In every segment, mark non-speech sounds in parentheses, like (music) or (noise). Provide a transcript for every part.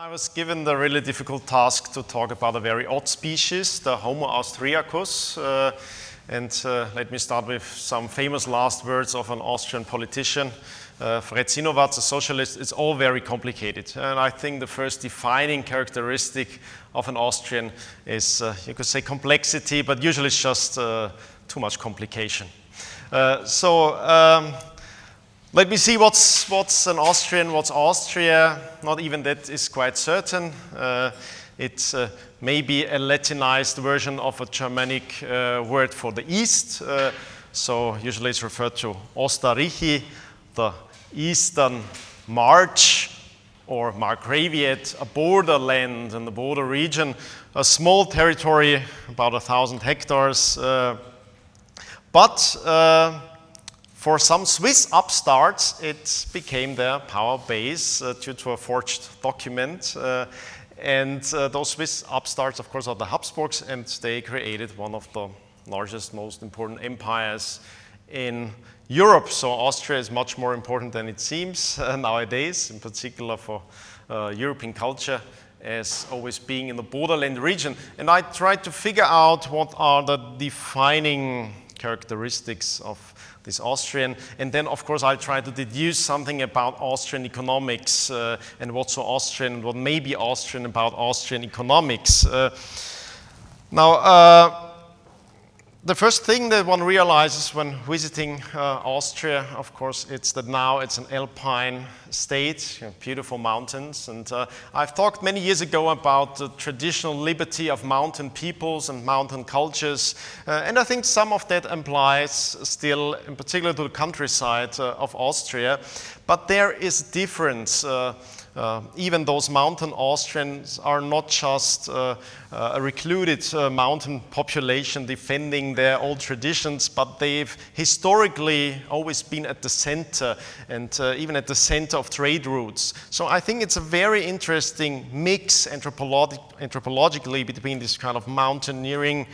I was given the really difficult task to talk about a very odd species, the Homo austriacus. Uh, and uh, let me start with some famous last words of an Austrian politician, uh, Fred Sinowatz, a socialist. It's all very complicated. And I think the first defining characteristic of an Austrian is, uh, you could say, complexity, but usually it's just uh, too much complication. Uh, so, um, let me see what's, what's an Austrian, what's Austria. Not even that is quite certain. Uh, it's uh, maybe a Latinized version of a Germanic uh, word for the east. Uh, so usually it's referred to Ostarrîchi, the eastern march, or Margraviate, a borderland in the border region, a small territory, about a thousand hectares. Uh, but uh, for some Swiss upstarts, it became their power base uh, due to a forged document. Uh, and uh, those Swiss upstarts, of course, are the Habsburgs, and they created one of the largest, most important empires in Europe. So Austria is much more important than it seems (laughs) uh, nowadays, in particular for uh, European culture as always being in the borderland region. And I tried to figure out what are the defining characteristics of this Austrian. And then, of course, I'll try to deduce something about Austrian economics uh, and what's so Austrian, and what may be Austrian about Austrian economics. Uh, now, uh, the first thing that one realizes when visiting uh, Austria, of course, it's that now it's an alpine state, you know, beautiful mountains. And uh, I've talked many years ago about the traditional liberty of mountain peoples and mountain cultures. Uh, and I think some of that applies still, in particular to the countryside uh, of Austria. But there is a difference. Uh, even those mountain Austrians are not just uh, uh, a recluded uh, mountain population defending their old traditions, but they've historically always been at the center and uh, even at the center of trade routes. So I think it's a very interesting mix anthropolog anthropologically between this kind of mountaineering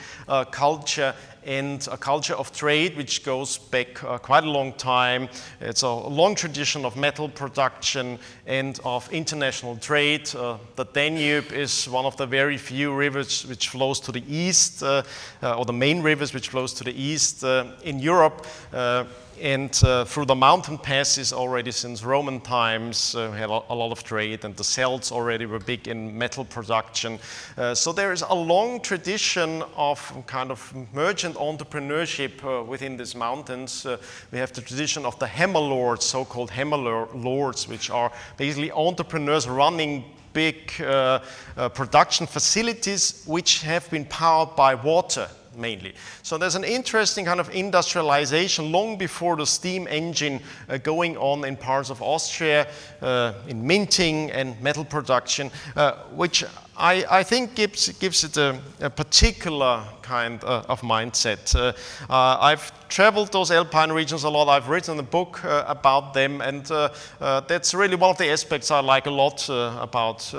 culture and a culture of trade which goes back uh, quite a long time. It's a long tradition of metal production and of international trade. Uh, the Danube is one of the very few rivers which flows to the east, uh, uh or the main rivers which flows to the east in Europe. And uh, through the mountain passes already since Roman times, uh, had a, lot of trade, and the Celts already were big in metal production. Uh, so there is a long tradition of kind of merchant entrepreneurship uh, within these mountains. Uh, we have the tradition of the hammer lords, so-called hammer lords, which are basically entrepreneurs running big uh, production facilities which have been powered by water mainly. So there's an interesting kind of industrialization long before the steam engine uh, going on in parts of Austria, uh, in minting and metal production, uh, which I, I, think gives, gives it a, a particular kind uh, of mindset. Uh, uh, I've traveled those alpine regions a lot. I've written a book about them, and that's really one of the aspects I like a lot about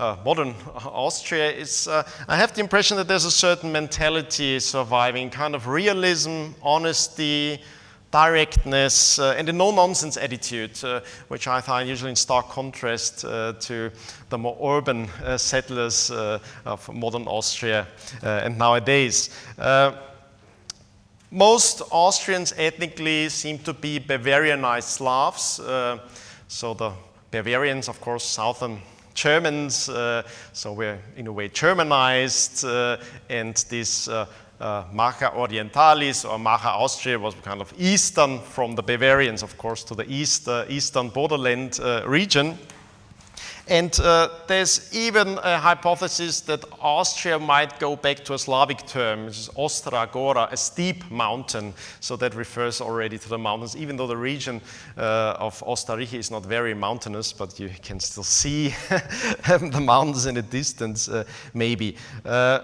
uh, modern Austria is, uh, I have the impression that there's a certain mentality surviving, kind of realism, honesty, directness, uh, and a no-nonsense attitude, uh, which I find usually in stark contrast uh, to the more urban uh, settlers of modern Austria and nowadays. most Austrians ethnically seem to be Bavarianized Slavs, so the Bavarians, of course, southern Germans, uh, so we're in a way Germanized, uh, and this uh, uh, Marcha Orientalis or Marcha Austria was kind of eastern from the Bavarians, of course, to the east, uh, eastern borderland uh, region. And uh, there's even a hypothesis that Austria might go back to a Slavic term, which is Ostra Gora, a steep mountain. So that refers already to the mountains, even though the region uh, of Ostarrîchi is not very mountainous, but you can still see (laughs) the mountains in the distance, uh, maybe. Uh,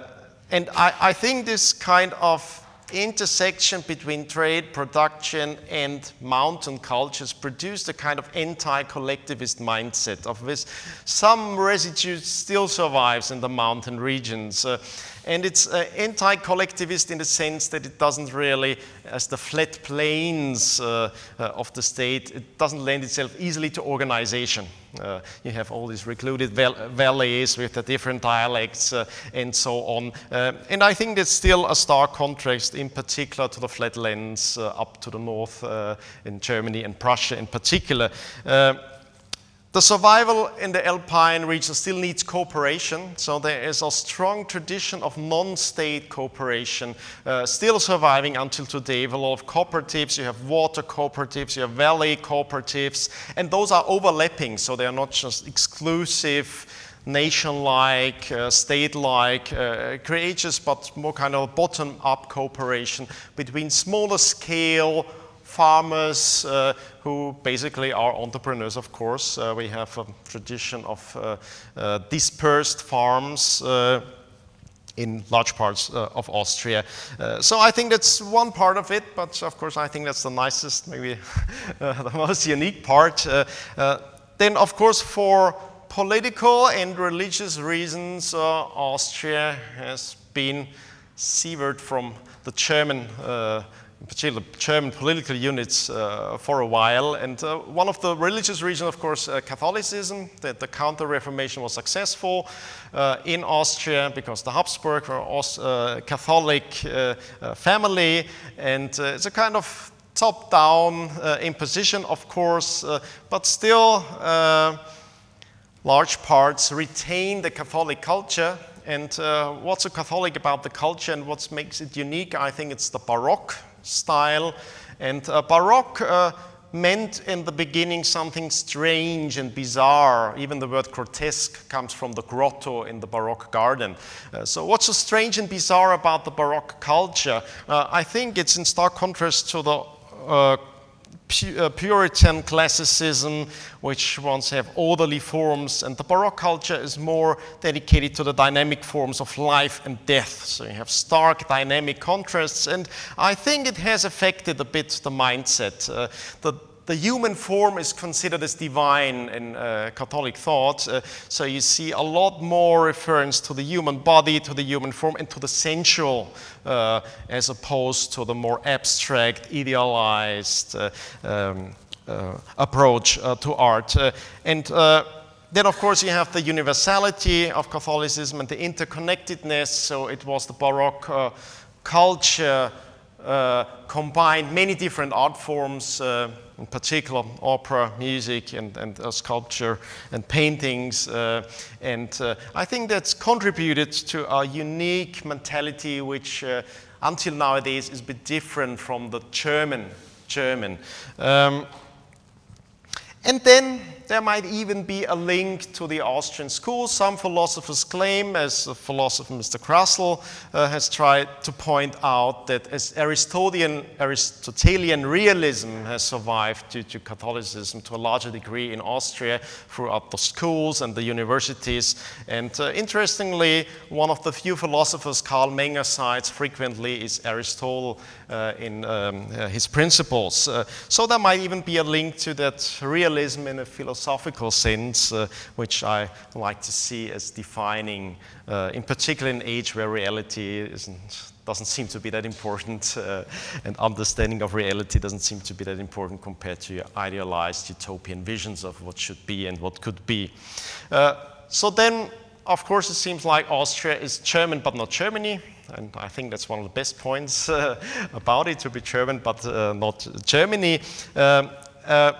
and I, I think this kind of intersection between trade, production, and mountain cultures produced a kind of anti-collectivist mindset of this. Some residue still survives in the mountain regions. Uh, And it's uh, anti-collectivist in the sense that it doesn't really, as the flat plains uh, uh, of the state, it doesn't lend itself easily to organization. Uh, you have all these recluded val valleys with the different dialects uh, and so on. And I think that's still a stark contrast in particular to the flatlands up to the north in Germany and Prussia in particular. The survival in the Alpine region still needs cooperation, so there is a strong tradition of non-state cooperation uh, still surviving until today. With a lot of cooperatives, you have water cooperatives, you have valley cooperatives, and those are overlapping, so they are not just exclusive nation-like, uh, state-like uh, creatures, but more kind of bottom-up cooperation between smaller scale farmers uh, who basically are entrepreneurs, of course. Uh, we have a tradition of uh, uh dispersed farms uh, in large parts uh, of Austria. so I think that's one part of it, but of course I think that's the nicest, maybe (laughs) the most unique part. then of course for political and religious reasons, Austria has been severed from the German in particular German political units uh, for a while. And uh, one of the religious reasons, of course, uh, Catholicism, that the Counter-Reformation was successful uh, in Austria because the Habsburg were a Catholic uh, uh, family. And it's a kind of top-down imposition, of course, but still large parts retain the Catholic culture. And what's so Catholic about the culture and what makes it unique? I think it's the Baroque style. And uh, Baroque uh, meant in the beginning something strange and bizarre. Even the word grotesque comes from the grotto in the Baroque garden. Uh, so what's so strange and bizarre about the Baroque culture? Uh, I think it's in stark contrast to the uh, Puritan classicism, which wants to have orderly forms, and the Baroque culture is more dedicated to the dynamic forms of life and death. So you have stark dynamic contrasts, and I think it has affected a bit the mindset. Uh, the the human form is considered as divine in uh, Catholic thought. Uh, so you see a lot more reference to the human body, to the human form, and to the sensual, uh, as opposed to the more abstract, idealized uh, um, uh, approach uh, to art. and then, of course, you have the universality of Catholicism and the interconnectedness. So it was the Baroque culture combined many different art forms, in particular opera, music, and, and uh, sculpture and paintings. Uh, and uh, I think that's contributed to a unique mentality which uh, until nowadays is a bit different from the German. German. Um, and then there might even be a link to the Austrian school. Some philosophers claim, as the philosopher Mr. Krasl uh, has tried to point out, that as Aristotelian, Aristotelian realism has survived due to Catholicism to a larger degree in Austria throughout the schools and the universities. And uh, interestingly, one of the few philosophers Carl Menger cites frequently is Aristotle in um, uh, his principles. Uh, so there might even be a link to that realism in a philosophical sense, uh, which I like to see as defining, uh, in particular in age where reality doesn't seem to be that important, (laughs) uh, and understanding of reality doesn't seem to be that important compared to idealized utopian visions of what should be and what could be. Uh, so then, of course, it seems like Austria is German but not Germany. And I think that's one of the best points (laughs) uh, about it, to be German but uh, not Germany. Um, uh,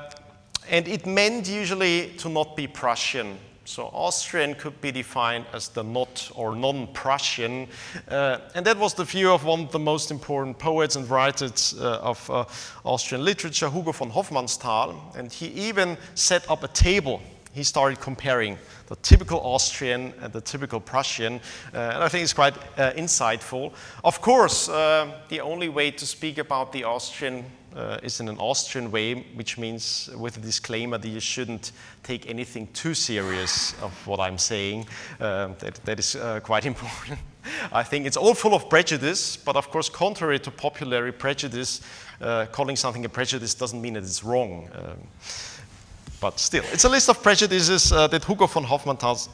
and it meant usually to not be Prussian. So Austrian could be defined as the not or non-Prussian. Uh, and that was the view of one of the most important poets and writers uh, of uh, Austrian literature, Hugo von Hofmannsthal. And he even set up a table. He started comparing the typical Austrian and the typical Prussian. Uh, and I think it's quite uh, insightful. Of course, uh, the only way to speak about the Austrian uh, is in an Austrian way, which means with a disclaimer that you shouldn't take anything too serious of what I'm saying. Uh, that, that is uh, quite (laughs) important. I think it's all full of prejudice, but of course, contrary to popular prejudice, uh, calling something a prejudice doesn't mean that it's wrong. Um, but still, it's a list of prejudices uh, that Hugo von Hofmannsthal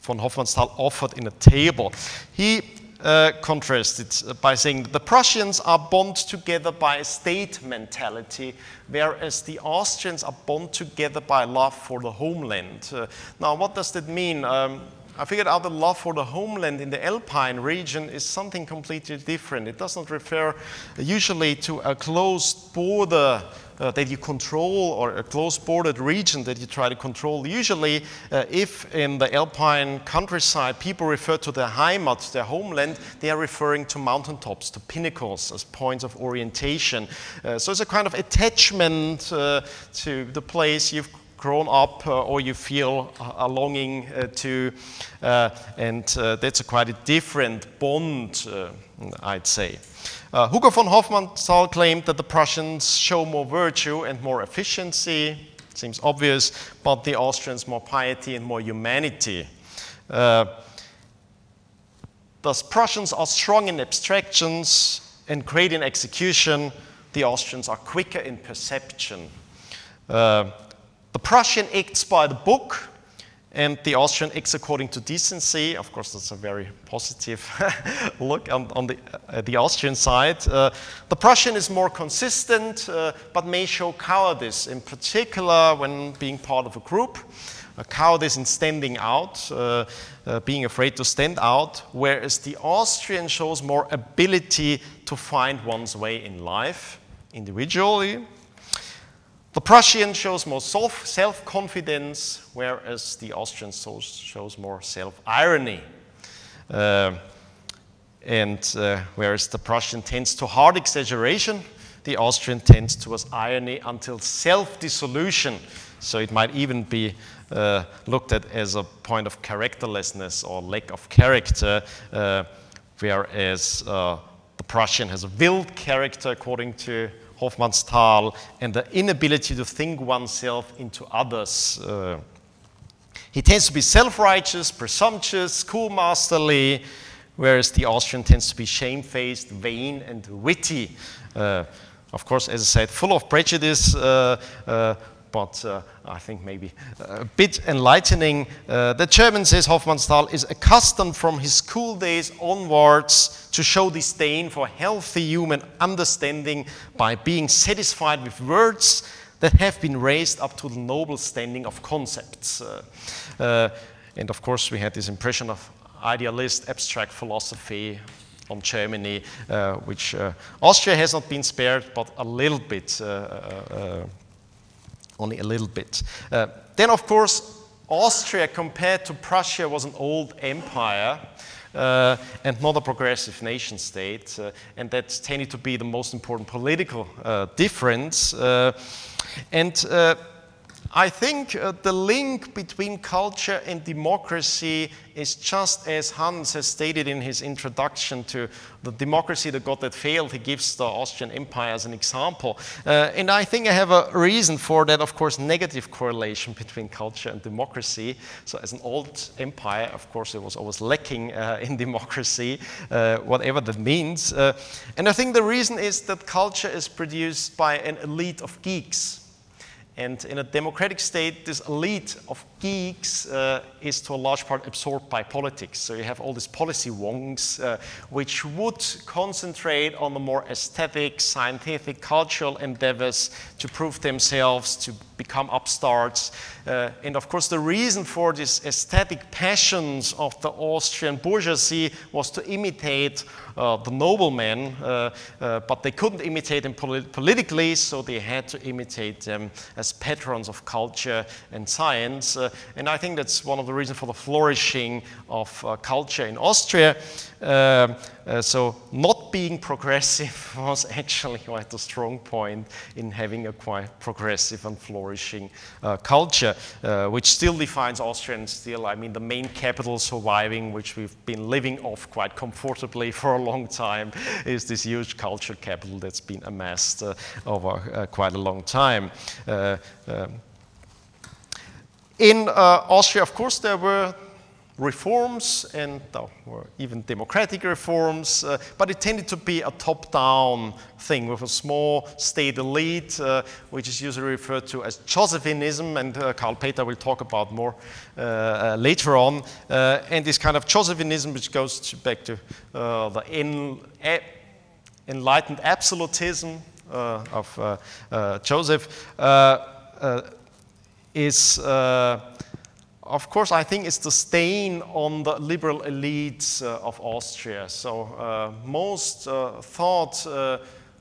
von Hofmannsthal offered in a table. He uh, contrasted by saying that the Prussians are bound together by a state mentality, whereas the Austrians are bound together by love for the homeland. Uh, now, what does that mean? Um, I figured out the love for the homeland in the Alpine region is something completely different. It does not refer usually to a closed border uh, that you control or a close bordered region that you try to control. Usually, uh, if in the Alpine countryside people refer to their Heimat, their homeland, they are referring to mountaintops, to pinnacles as points of orientation. Uh, so it's a kind of attachment uh, to the place you've grown up uh, or you feel a longing uh, to. Uh, and that's a quite a different bond, I'd say. Uh, Hugo von Hofmannsthal claimed that the Prussians show more virtue and more efficiency. Seems obvious, but the Austrians more piety and more humanity. Uh, thus, Prussians are strong in abstractions and great in execution. The Austrians are quicker in perception. Uh, the Prussian acts by the book, and the Austrian acts according to decency. Of course, that's a very positive (laughs) look on, on the, uh, the, Austrian side. Uh, the Prussian is more consistent, uh, but may show cowardice, in particular when being part of a group. A cowardice in standing out, uh, uh, being afraid to stand out, whereas the Austrian shows more ability to find one's way in life individually the Prussian shows more self confidence, whereas the Austrian shows more self irony. Uh, and uh, whereas the Prussian tends to hard exaggeration, the Austrian tends towards irony until self dissolution. So it might even be uh, looked at as a point of characterlessness or lack of character, uh, whereas uh, the Prussian has a willed character according to Hofmannsthal, and the inability to think oneself into others. Uh, he tends to be self righteous, presumptuous, schoolmasterly, whereas the Austrian tends to be shamefaced, vain, and witty. Uh, of course, as I said, full of prejudice, uh, uh but uh, I think maybe a bit enlightening. Uh, the German, says Hofmannsthal, is accustomed from his school days onwards to show disdain for healthy human understanding by being satisfied with words that have been raised up to the noble standing of concepts. Uh, uh and of course, we had this impression of idealist abstract philosophy on Germany, uh, which uh, Austria has not been spared, but a little bit only a little bit. Uh, then, of course, Austria compared to Prussia was an old empire. Uh, and not a progressive nation state, uh, and that tended to be the most important political uh, difference. Uh, and uh, I think uh, the link between culture and democracy is just as Hans has stated in his introduction to the democracy, the God that failed. He gives the Austrian Empire as an example. Uh, and I think I have a reason for that, of course, negative correlation between culture and democracy. So, as an old empire, of course, it was always lacking uh, in (laughs) democracy, uh, whatever that means. Uh, and I think the reason is that culture is produced by an elite of geeks and in a democratic state, this elite of geeks uh, is to a large part absorbed by politics. So you have all these policy wongs, uh, which would concentrate on the more aesthetic, scientific, cultural endeavors to prove themselves, to become upstarts. Uh, and of course, the reason for these aesthetic passions of the Austrian bourgeoisie was to imitate uh, the noblemen, uh, uh, but they couldn't imitate them polit politically, so they had to imitate them as patrons of culture and science. Uh, and I think that's one of the reasons for the flourishing of uh, culture in Austria. Um, uh, so not being progressive (laughs) was actually quite a strong point in having a quite progressive and flourishing uh, culture, uh, which still defines Austria and still, I mean, the main capital surviving, which we've been living off quite comfortably (laughs) for a long time, is this huge culture capital that's been amassed uh, over quite a long time. Um, in Austria, of course, there were reforms and uh, even democratic reforms, uh, but it tended to be a top-down thing with a small state elite, uh, which is usually referred to as Josephinism, and uh, Karl Peter will talk about more uh, uh, later on. and this kind of Josephinism, which goes to back to the en enlightened absolutism of Joseph, is of course, I think it's the stain on the liberal elites uh, of Austria. So uh, most uh, thought uh,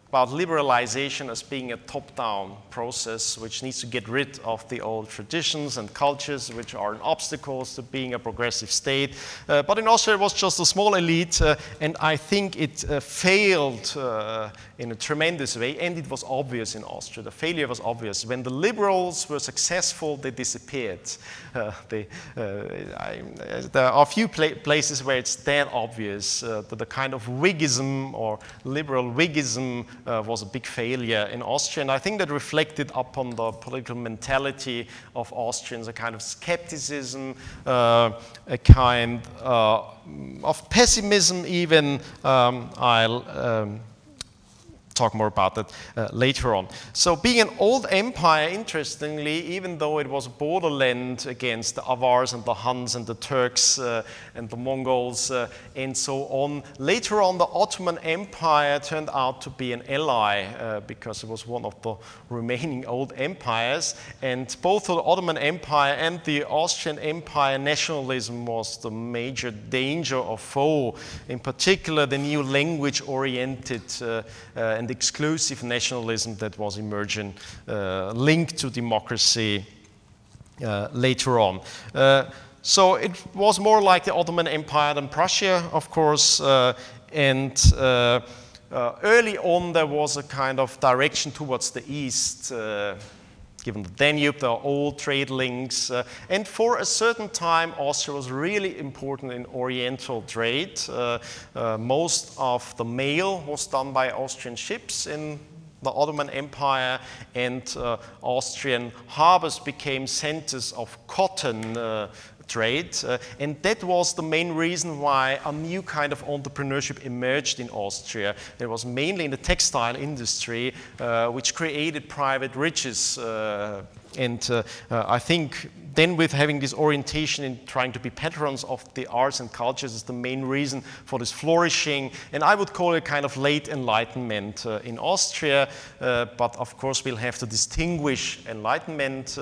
about liberalization as being a top-down process which needs to get rid of the old traditions and cultures which are an obstacles to being a progressive state. Uh, but in Austria it was just a small elite uh, and I think it uh, failed uh, in a tremendous way and it was obvious in Austria. The failure was obvious. When the liberals were successful, they disappeared. Uh, they, uh, I, there are a few pla places where it's that obvious that the kind of Whiggism or liberal Whiggism uh, was a big failure in Austria. And I think that reflected upon the political mentality of Austrians, a kind of skepticism, uh, a kind uh, of pessimism even. Um, I'll um, talk more about that uh, later on. So being an old empire, interestingly, even though it was a borderland against the Avars and the Huns and the Turks uh, and the Mongols uh, and so on, later on the Ottoman Empire turned out to be an ally uh, because it was one of the remaining (laughs) old empires. And both the Ottoman Empire and the Austrian Empire, nationalism was the major danger or foe. In particular, the new language-oriented uh, uh, and and exclusive nationalism that was emerging uh, linked to democracy uh, later on. Uh, so it was more like the Ottoman Empire than Prussia, of course, and early on, there was a kind of direction towards the east. Given the Danube, there are old trade links. Uh, and for a certain time, Austria was really important in Oriental trade. Uh, uh, most of the mail was done by Austrian ships in the Ottoman Empire and uh, Austrian harbors became centers of cotton uh, trade. Uh, and that was the main reason why a new kind of entrepreneurship emerged in Austria. It was mainly in the textile industry, uh, which created private riches. Uh, and uh, uh, I think then with having this orientation in trying to be patrons of the arts and cultures is the main reason for this flourishing. And I would call it kind of late enlightenment uh, in Austria. but of course, we'll have to distinguish enlightenment.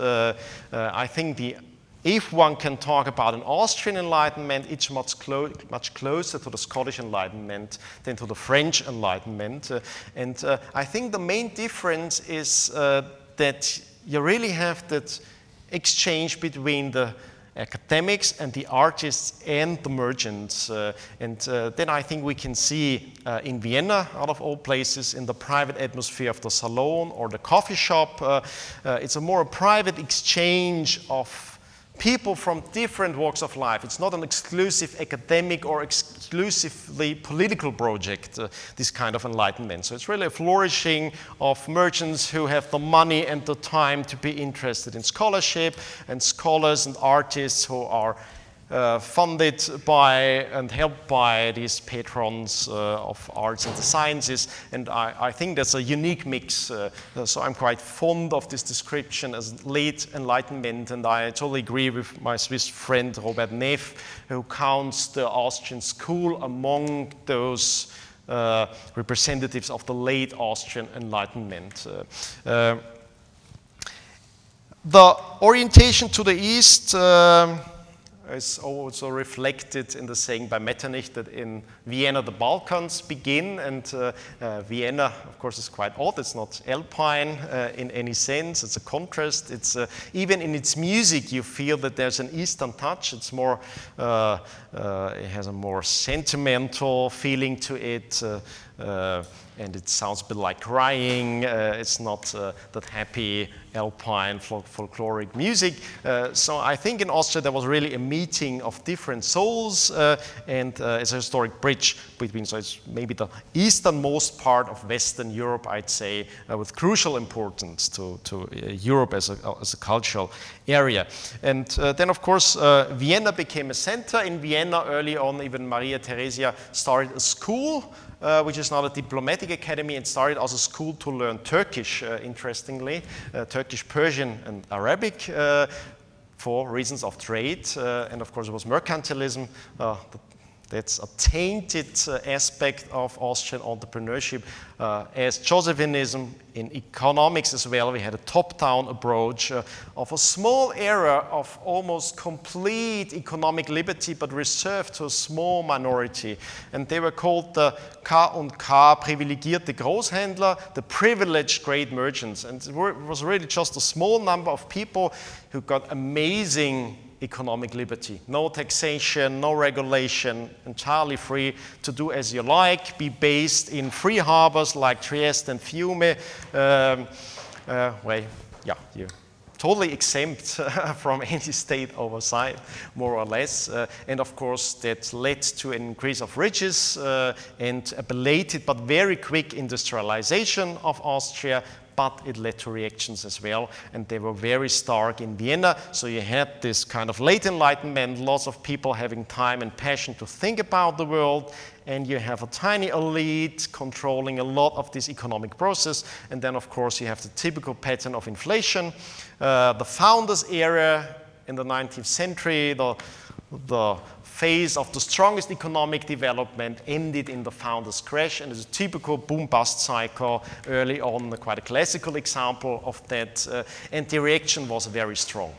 I think the if one can talk about an Austrian Enlightenment, it's much, clo much closer to the Scottish Enlightenment than to the French Enlightenment. Uh, and uh, I think the main difference is uh, that you really have that exchange between the academics and the artists and the merchants. Uh, and uh, then I think we can see uh, in Vienna, out of all places, in the private atmosphere of the salon or the coffee shop, uh, uh, it's a more private exchange of people from different walks of life. It's not an exclusive academic or exclusively political project, uh, this kind of enlightenment. So it's really a flourishing of merchants who have the money and the time to be interested in scholarship and scholars and artists who are uh, funded by and helped by these patrons uh, of arts and the sciences. And I, I think that's a unique mix. Uh, so I'm quite fond of this description as late enlightenment. And I totally agree with my Swiss friend Robert Nef, who counts the Austrian school among those uh, representatives of the late Austrian Enlightenment. Uh, uh, the orientation to the East um, is also reflected in the saying by Metternich that in Vienna the Balkans begin, and uh, uh, Vienna, of course, is quite odd. It's not alpine uh, in any sense. It's a contrast. It's uh, even in its music, you feel that there's an Eastern touch. It's more, uh, it has a more sentimental feeling to it. uh, and it sounds a bit like crying. Uh, it's not uh, that happy alpine fol folkloric music. Uh, so I think in Austria there was really a meeting of different souls uh, and uh, it's a historic bridge between, so it's maybe the easternmost part of Western Europe, I'd say, with crucial importance to, to Europe as a, as a cultural area. And then of course Vienna became a center. In Vienna early on even Maria Theresia started a school uh, which is now a diplomatic academy and started as a school to learn Turkish, uh, interestingly, uh, Turkish, Persian, and Arabic uh, for reasons of trade. Uh, and of course, it was mercantilism. Uh, that's a tainted uh, aspect of Austrian entrepreneurship. Uh, as Josephinism in economics as well, we had a top-down approach uh, of a small era of almost complete economic liberty, but reserved to a small minority. And they were called the K und K privilegierte Großhändler, the privileged great merchants. And it was really just a small number of people who got amazing economic liberty. No taxation, no regulation, entirely free to do as you like, be based in free harbors like Trieste and Fiume, um, uh, where, yeah, you totally exempt (laughs) from any state oversight, more or less. Uh, and of course, that led to an increase of riches uh, and a belated but very quick industrialization of Austria, but it led to reactions as well, and they were very stark in Vienna. So you had this kind of late Enlightenment, lots of people having time and passion to think about the world, and you have a tiny elite controlling a lot of this economic process. And then, of course, you have the typical pattern of inflation. Uh, the founders' era in the 19th century, the, the phase of the strongest economic development ended in the founder's crash and it's a typical boom-bust cycle early on, quite a classical example of that, uh, and the reaction was very strong.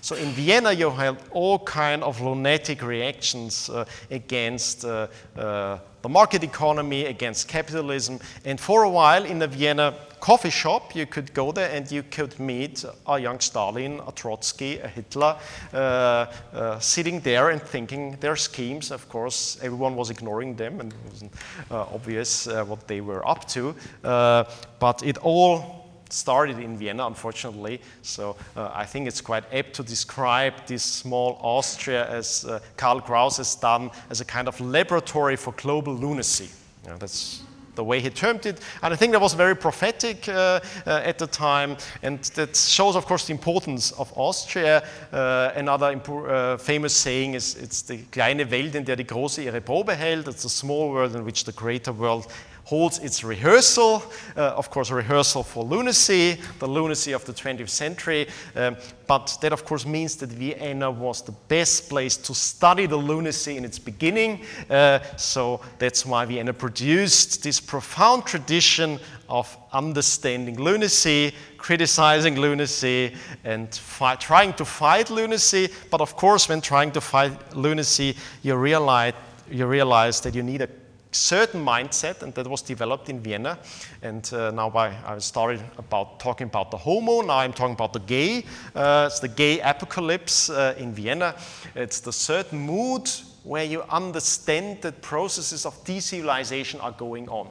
So in Vienna, you had all kind of lunatic reactions uh, against uh, uh, the market economy, against capitalism. And for a while in the Vienna coffee shop, you could go there and you could meet a young Stalin, a Trotsky, a Hitler, uh, uh, sitting there and thinking their schemes. Of course, everyone was ignoring them and it wasn't uh, obvious what they were up to. but it all started in Vienna, unfortunately. So uh, I think it's quite apt to describe this small Austria, as uh, Karl Kraus has done, as a kind of laboratory for global lunacy. That's the way he termed it. And I think that was very prophetic uh, uh, at the time. And that shows, of course, the importance of Austria. Uh, another uh, famous saying is, it's the kleine Welt, in der die große ihre Probe hält. It's a small world in which the greater world holds its rehearsal, uh, of course, a rehearsal for lunacy, the lunacy of the 20th century. Um, but that, of course, means that Vienna was the best place to study the lunacy in its beginning. Uh, so that's why Vienna produced this profound tradition of understanding lunacy, criticizing lunacy, and trying to fight lunacy. But of course, when trying to fight lunacy, you realize, you realize that you need a certain mindset, and that was developed in Vienna. And uh, now I, I started about talking about the homo, now I'm talking about the gay. Uh, it's the gay apocalypse uh, in Vienna. It's the certain mood where you understand that processes of decivilization are going on.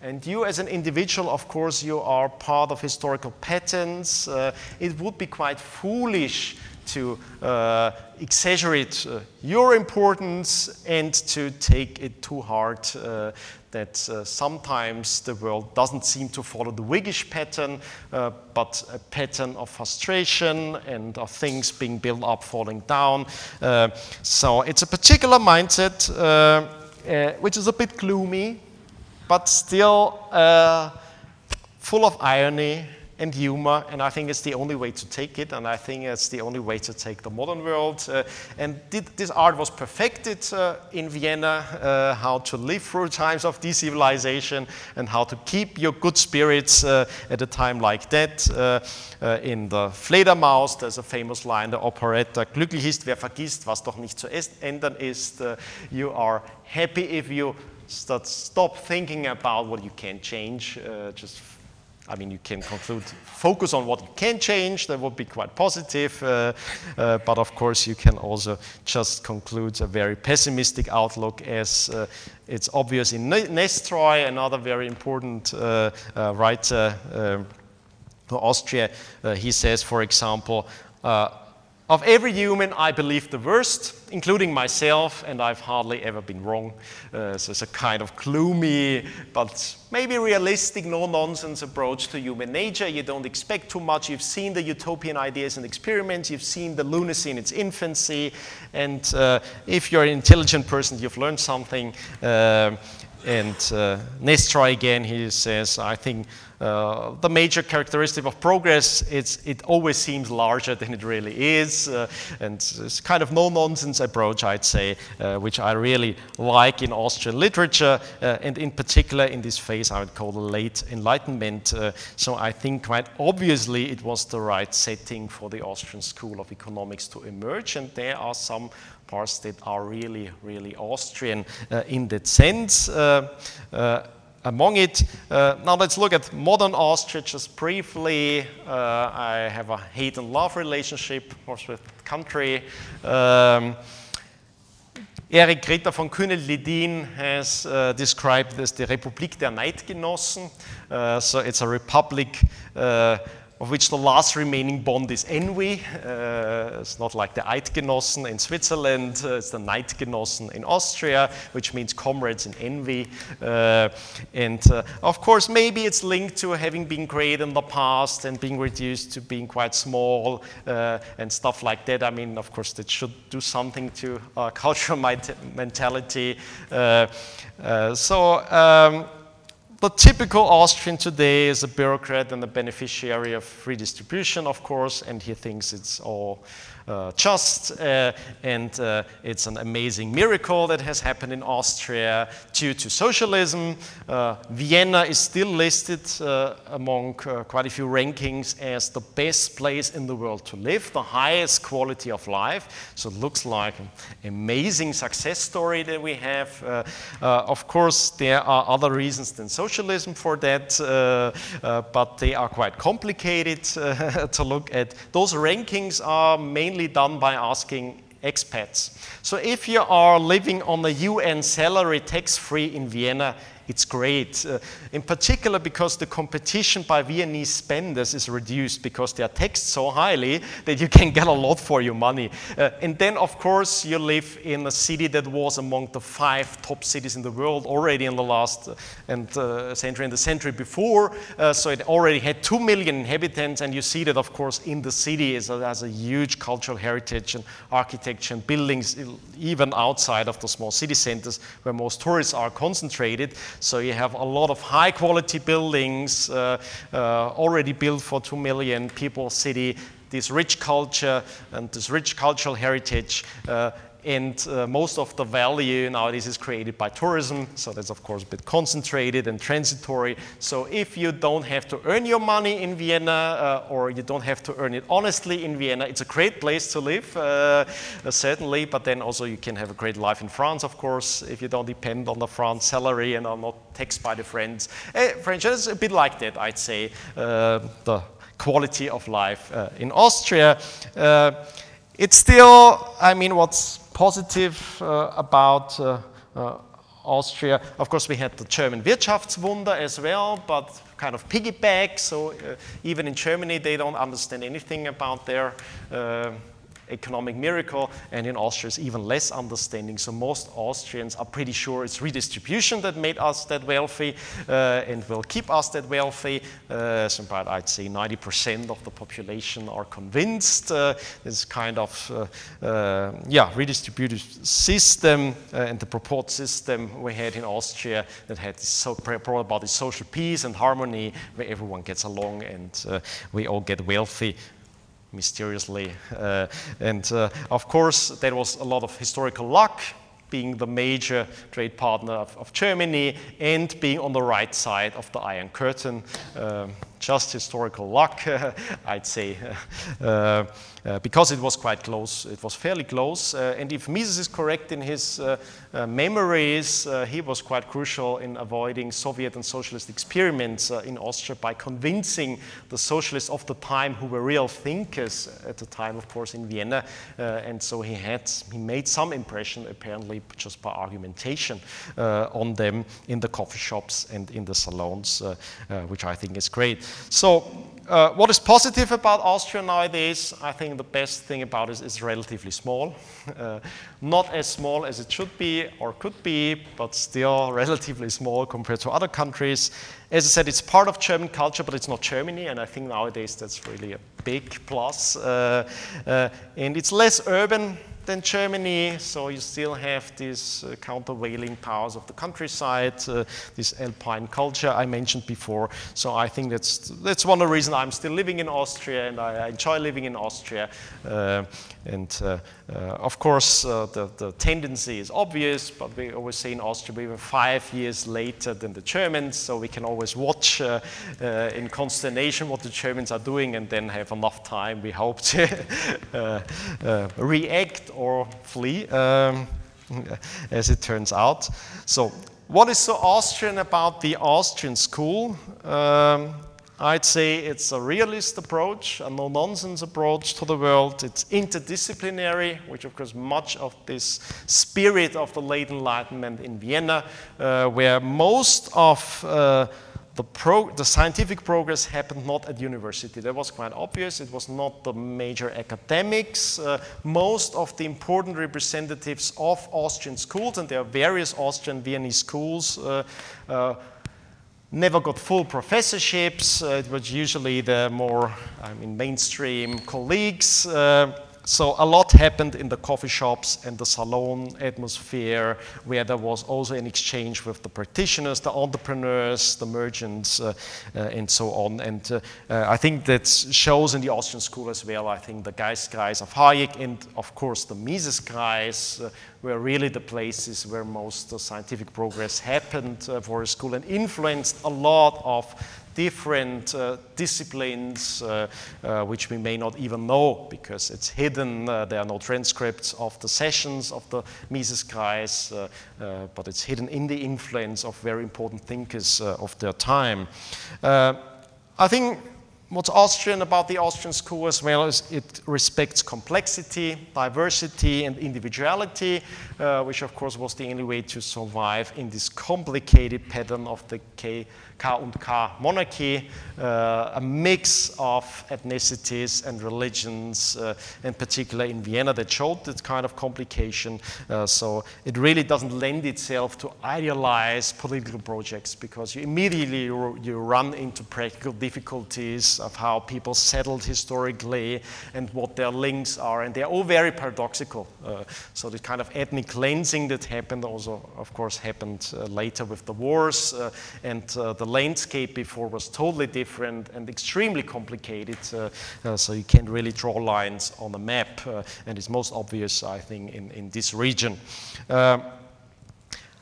And you as an individual, of course, you are part of historical patterns. Uh, it would be quite foolish to uh, exaggerate uh, your importance and to take it too hard uh, that uh, sometimes the world doesn't seem to follow the Whiggish pattern, uh, but a pattern of frustration and of things being built up, falling down. Uh, so it's a particular mindset which is a bit gloomy, but still full of irony and humor, and I think it's the only way to take it, and I think it's the only way to take the modern world. Uh, and this art was perfected uh, in Vienna, uh, how to live through times of decivilization and how to keep your good spirits uh, at a time like that. Uh, uh, in the Fledermaus, there's a famous line, the operetta, glücklich ist, wer vergisst, was doch nicht zu ändern ist. you are happy if you stop thinking about what you can change, just I mean, you can conclude, focus on what you can change, that would be quite positive. Uh, uh, but of course, you can also just conclude a very pessimistic outlook as uh, it's obvious in Nestroy, another very important uh, uh, writer for Austria. he says, for example, of every human, I believe the worst, including myself, and I've hardly ever been wrong. Uh, so it's a kind of gloomy, but maybe realistic, no nonsense approach to human nature. You don't expect too much. You've seen the utopian ideas and experiments, you've seen the lunacy in its infancy, and uh, if you're an intelligent person, you've learned something. Uh, and uh, Nestroy again, he says, I think uh, the major characteristic of progress, it's, it always seems larger than it really is. Uh, and it's kind of no-nonsense approach, I'd say, uh, which I really like in Austrian literature, uh, and in particular in this phase I would call the late Enlightenment. Uh, so I think quite obviously it was the right setting for the Austrian School of Economics to emerge, and there are some parts that are really, really Austrian uh, in that sense. Uh, uh, among it, now let's look at modern ostriches briefly. I have a hate and love relationship, of course, with country. Um, Erik Greta von Kuehnelt-Leddihn has uh, described this the Republik der Neidgenossen. Uh, so it's a republic uh, of which the last remaining bond is envy. Uh, it's not like the Eidgenossen in Switzerland, uh, it's the Neidgenossen in Austria, which means comrades in envy. Uh, and uh, of course, maybe it's linked to having been great in the past and being reduced to being quite small uh, and stuff like that. I mean, of course, that should do something to our (laughs) cultural mentality. Uh, so, um, the typical Austrian today is a bureaucrat and a beneficiary of redistribution, of course, and he thinks it's all just, uh, and uh, it's an amazing miracle that has happened in Austria due to socialism. Uh, Vienna is still listed uh, among uh, quite a few rankings as the best place in the world to live, the highest quality of life. So it looks like an amazing success story that we have. of course, there are other reasons than socialism for that, but they are quite complicated (laughs) to look at. Those rankings are mainly mainly done by asking expats. So if you are living on the UN salary tax-free in Vienna, it's great. Uh, in particular because the competition by Viennese spenders is reduced because they are taxed so highly that you can get a lot for your money. Uh, and then, of course, you live in a city that was among the five top cities in the world already in the last uh, and, uh, century and the century before. Uh, so it already had two million inhabitants, and you see that, of course, in the city it has a huge cultural heritage and architecture and buildings, even outside of the small city centers where most tourists are concentrated. So you have a lot of high quality buildings uh, uh, already built for 2 million people city, this rich culture and this rich cultural heritage uh, and uh, most of the value nowadays is created by tourism, so that's of course a bit concentrated and transitory. So if you don't have to earn your money in Vienna uh, or you don't have to earn it honestly in Vienna, it's a great place to live, uh, certainly, but then also you can have a great life in France, of course, if you don't depend on the France salary and are not taxed by the French. Uh, French is a bit like that, I'd say, uh, the quality of life uh, in Austria. it's still, I mean, what's positive uh, about uh, uh, Austria. Of course, we had the German Wirtschaftswunder as well, but kind of piggyback. So uh, even in Germany, they don't understand anything about their uh, economic miracle, and in Austria it's even less understanding. So most Austrians are pretty sure it's redistribution that made us that wealthy uh, and will keep us that wealthy. Uh, so I'd say 90% of the population are convinced uh, this kind of uh, uh, yeah redistributive system uh, and the Proporz system we had in Austria that had this so brought about this social peace and harmony where everyone gets along and we all get wealthy mysteriously. Uh, and uh, of course, there was a lot of historical luck being the major trade partner of, of Germany and being on the right side of the Iron Curtain. Um, just historical luck, (laughs) I'd say, uh, because it was quite close. It was fairly close. Uh, and if Mises is correct in his uh, uh, memories, he was quite crucial in avoiding Soviet and socialist experiments in Austria by convincing the socialists of the time who were real thinkers at the time, of course, in Vienna. and so he had, he made some impression, apparently, just by argumentation on them in the coffee shops and in the salons, which I think is great. So uh, what is positive about Austria nowadays? I think the best thing about it is relatively small. (laughs) Uh, not as small as it should be or could be, but still (laughs) relatively small compared to other countries. As I said, it's part of German culture, but it's not Germany, and I think nowadays that's really a big plus. Uh, uh and it's less urban than Germany, so you still have these uh, countervailing powers of the countryside, uh, this alpine culture I mentioned before. So I think that's, that's one of the reasons I'm still living in Austria and I, enjoy living in Austria. Uh, and uh, of course, the, the tendency is obvious, but we always say in Austria we were five years later than the Germans, so we can always watch in consternation what the Germans are doing and then have enough time, we hope, to (laughs) react or flee, um, (laughs) as it turns out. So, what is so Austrian about the Austrian school? Um, I'd say it's a realist approach, a no nonsense approach to the world. It's interdisciplinary, which, of course, much of this spirit of the late Enlightenment in Vienna, uh, where most of uh, the, the, scientific progress happened not at university. That was quite obvious. It was not the major academics. Uh, most of the important representatives of Austrian schools, and there are various Austrian Viennese schools, uh, uh, never got full professorships. Uh, it was usually the more, I mean, mainstream colleagues. So a lot happened in the coffee shops and the salon atmosphere where there was also an exchange with the practitioners, the entrepreneurs, the merchants, uh, uh, and so on. And uh, uh I think that shows in the Austrian school as well. I think the Geistkreis of Hayek and, of course, the Mises Kreis uh, were really the places where most scientific progress happened uh, for a school and influenced a lot of different uh, disciplines uh, uh, which we may not even know because it's hidden. Uh, there are no transcripts of the sessions of the Miseskreis, uh, uh, but it's hidden in the influence of very important thinkers of their time. I think what's Austrian about the Austrian school as well is it respects complexity, diversity, and individuality, uh, which of course was the only way to survive in this complicated pattern of the K K und K monarchy, uh, a mix of ethnicities and religions, uh, in particular in Vienna, that showed that kind of complication. Uh, so it really doesn't lend itself to idealize political projects because you immediately you run into practical difficulties of how people settled historically and what their links are, and they're all very paradoxical. Uh, so the kind of ethnic cleansing that happened also, of course, happened uh, later with the wars uh, and the the landscape before was totally different and extremely complicated, uh, uh, so you can't really draw lines on a map, uh, and it's most obvious, I think, in, in this region.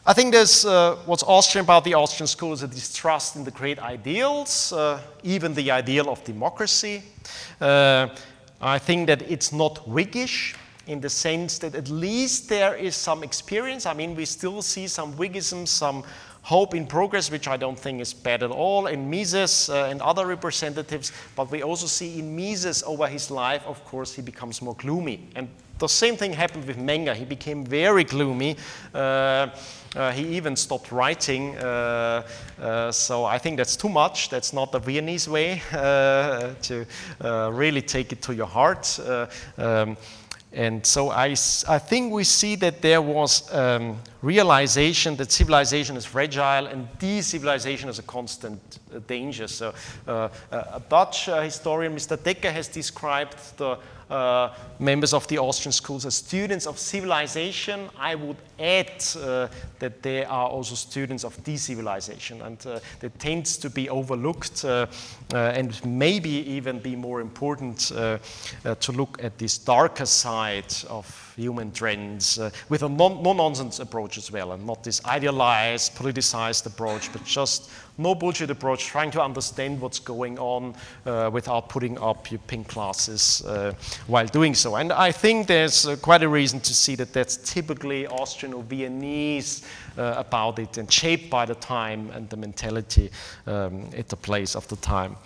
I think there's uh, what's Austrian about the Austrian school is a distrust in the great ideals, uh, even the ideal of democracy. Uh, I think that it's not Whiggish in the sense that at least there is some experience. I mean, we still see some Whiggism, some Hope in Progress, which I don't think is bad at all, in Mises uh, and other representatives, but we also see in Mises over his life, of course, he becomes more gloomy. And the same thing happened with Menger. He became very gloomy. Uh, uh, he even stopped writing. Uh, uh, so I think that's too much. That's not the Viennese way (laughs) uh, to really take it to your heart. Um, and so I, I think we see that there was um, realization that civilization is fragile and de-civilization is a constant uh, danger. So uh, a Dutch uh, historian, Mr. Dekker, has described the uh, members of the Austrian schools as students of civilization. I would add uh, that they are also students of de-civilization and uh, that tends to be overlooked uh, uh, and maybe even be more important to look at this darker side of human trends uh, with a no-nonsense approach as well, and not this idealized, politicized approach, but just no bullshit approach, trying to understand what's going on uh, without putting up your pink glasses uh, while doing so. And I think there's uh, quite a reason to see that that's typically Austrian or Viennese uh, about it and shaped by the time and the mentality um, at the place of the time.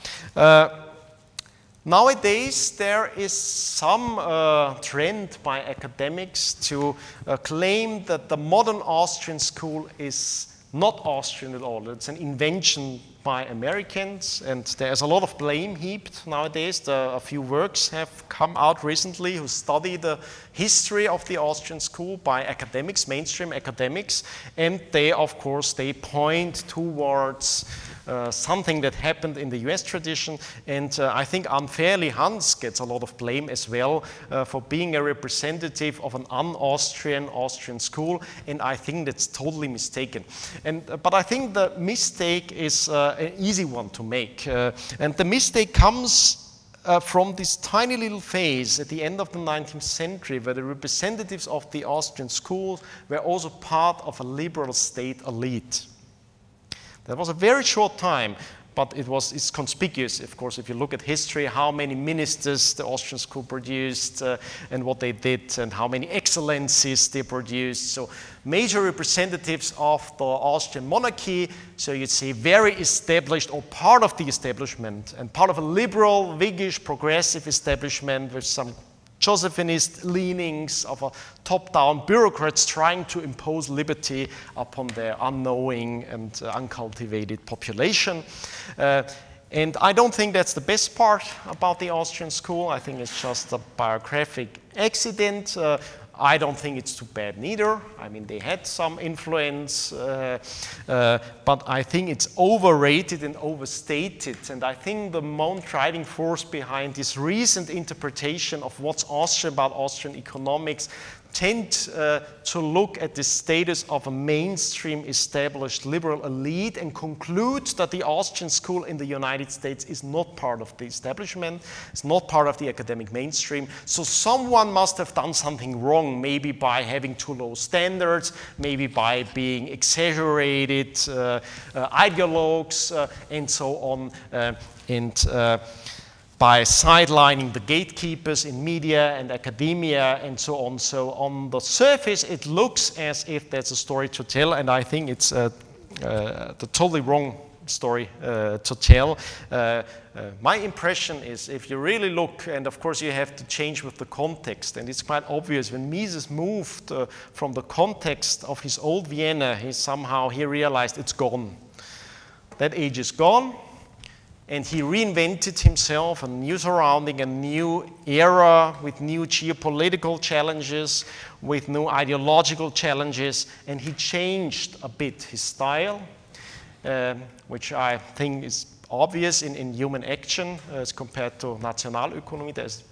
Nowadays, there is some uh, trend by academics to uh, claim that the modern Austrian school is not Austrian at all. It's an invention by Americans, and there's a lot of blame heaped nowadays. The, a few works have come out recently who study the history of the Austrian school by academics, mainstream academics, and they, of course, they point towards uh, something that happened in the US tradition. And uh, I think unfairly Hans gets a lot of blame as well uh, for being a representative of an un-Austrian Austrian school. And I think that's totally mistaken. And, uh, but I think the mistake is uh, an easy one to make. and the mistake comes uh, from this tiny little phase at the end of the 19th century where the representatives of the Austrian schools were also part of a liberal state elite. That was a very short time, but it was, it's conspicuous, of course, if you look at history, how many ministers the Austrian school produced uh, and what they did and how many excellencies they produced. So major representatives of the Austrian monarchy, so you'd say very established or part of the establishment and part of a liberal, Whiggish, progressive establishment with some Josephinist leanings of a top-down bureaucrats trying to impose liberty upon their unknowing and uh, uncultivated population. Uh, and I don't think that's the best part about the Austrian school. I think it's just a biographic accident. Uh, I don't think it's too bad neither. I mean, they had some influence, uh, uh, but I think it's overrated and overstated. And I think the main driving force behind this recent interpretation of what's Austrian about Austrian economics tend uh, to look at the status of a mainstream established liberal elite and conclude that the Austrian school in the United States is not part of the establishment, it's not part of the academic mainstream. So someone must have done something wrong, maybe by having too low standards, maybe by being exaggerated uh, uh, ideologues, uh, and so on. Uh, and uh, by sidelining the gatekeepers in media and academia and so on. So on the surface, it looks as if there's a story to tell, and I think it's uh, uh, the totally wrong story uh, to tell. Uh, uh, my impression is if you really look, and of course you have to change with the context, and it's quite obvious when Mises moved uh, from the context of his old Vienna, he somehow he realized it's gone. That age is gone and he reinvented himself, a new surrounding, a new era with new geopolitical challenges, with new ideological challenges, and he changed a bit his style, uh, which I think is obvious in, in human action uh, as compared to Nationalökonomie. There's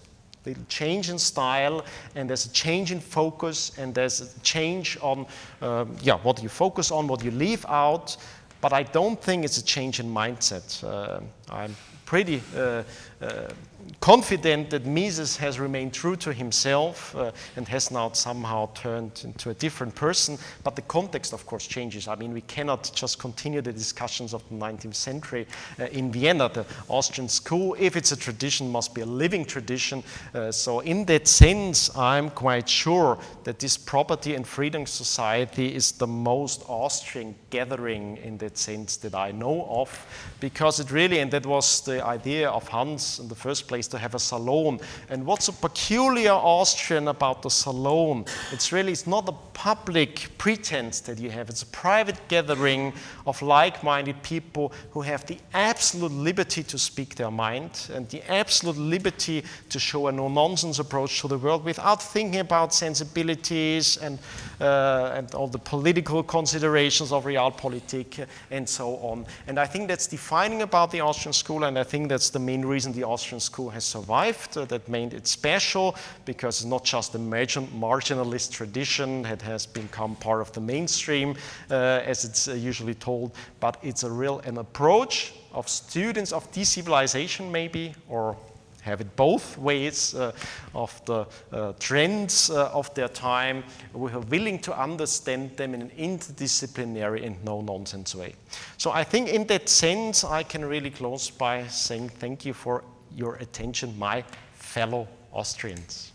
a change in style, and there's a change in focus, and there's a change on um, yeah, what you focus on, what you leave out, but I don't think it's a change in mindset. Uh, I'm pretty uh, uh, confident that Mises has remained true to himself uh, and has now somehow turned into a different person. But the context, of course, changes. I mean, we cannot just continue the discussions of the 19th century uh, in Vienna. The Austrian school, if it's a tradition, must be a living tradition. Uh, so, in that sense, I'm quite sure that this property and freedom society is the most Austrian gathering in that sense that I know of, because it really, and that was the idea of Hans in the first place place to have a salon. And what's so peculiar Austrian about the salon? It's really, it's not a public pretense that you have. It's a private gathering of like-minded people who have the absolute liberty to speak their mind and the absolute liberty to show a no-nonsense approach to the world without thinking about sensibilities and, uh, and all the political considerations of realpolitik and so on. And I think that's defining about the Austrian school, and I think that's the main reason the Austrian school who has survived. Uh, that made it special because it's not just a marginalist tradition that has become part of the mainstream, uh, as it's uh, usually told, but it's a real an approach of students of decivilization maybe, or have it both ways uh, of the uh, trends uh, of their time. We are willing to understand them in an interdisciplinary and no-nonsense way. So I think in that sense, I can really close by saying thank you for your attention, my fellow Austrians.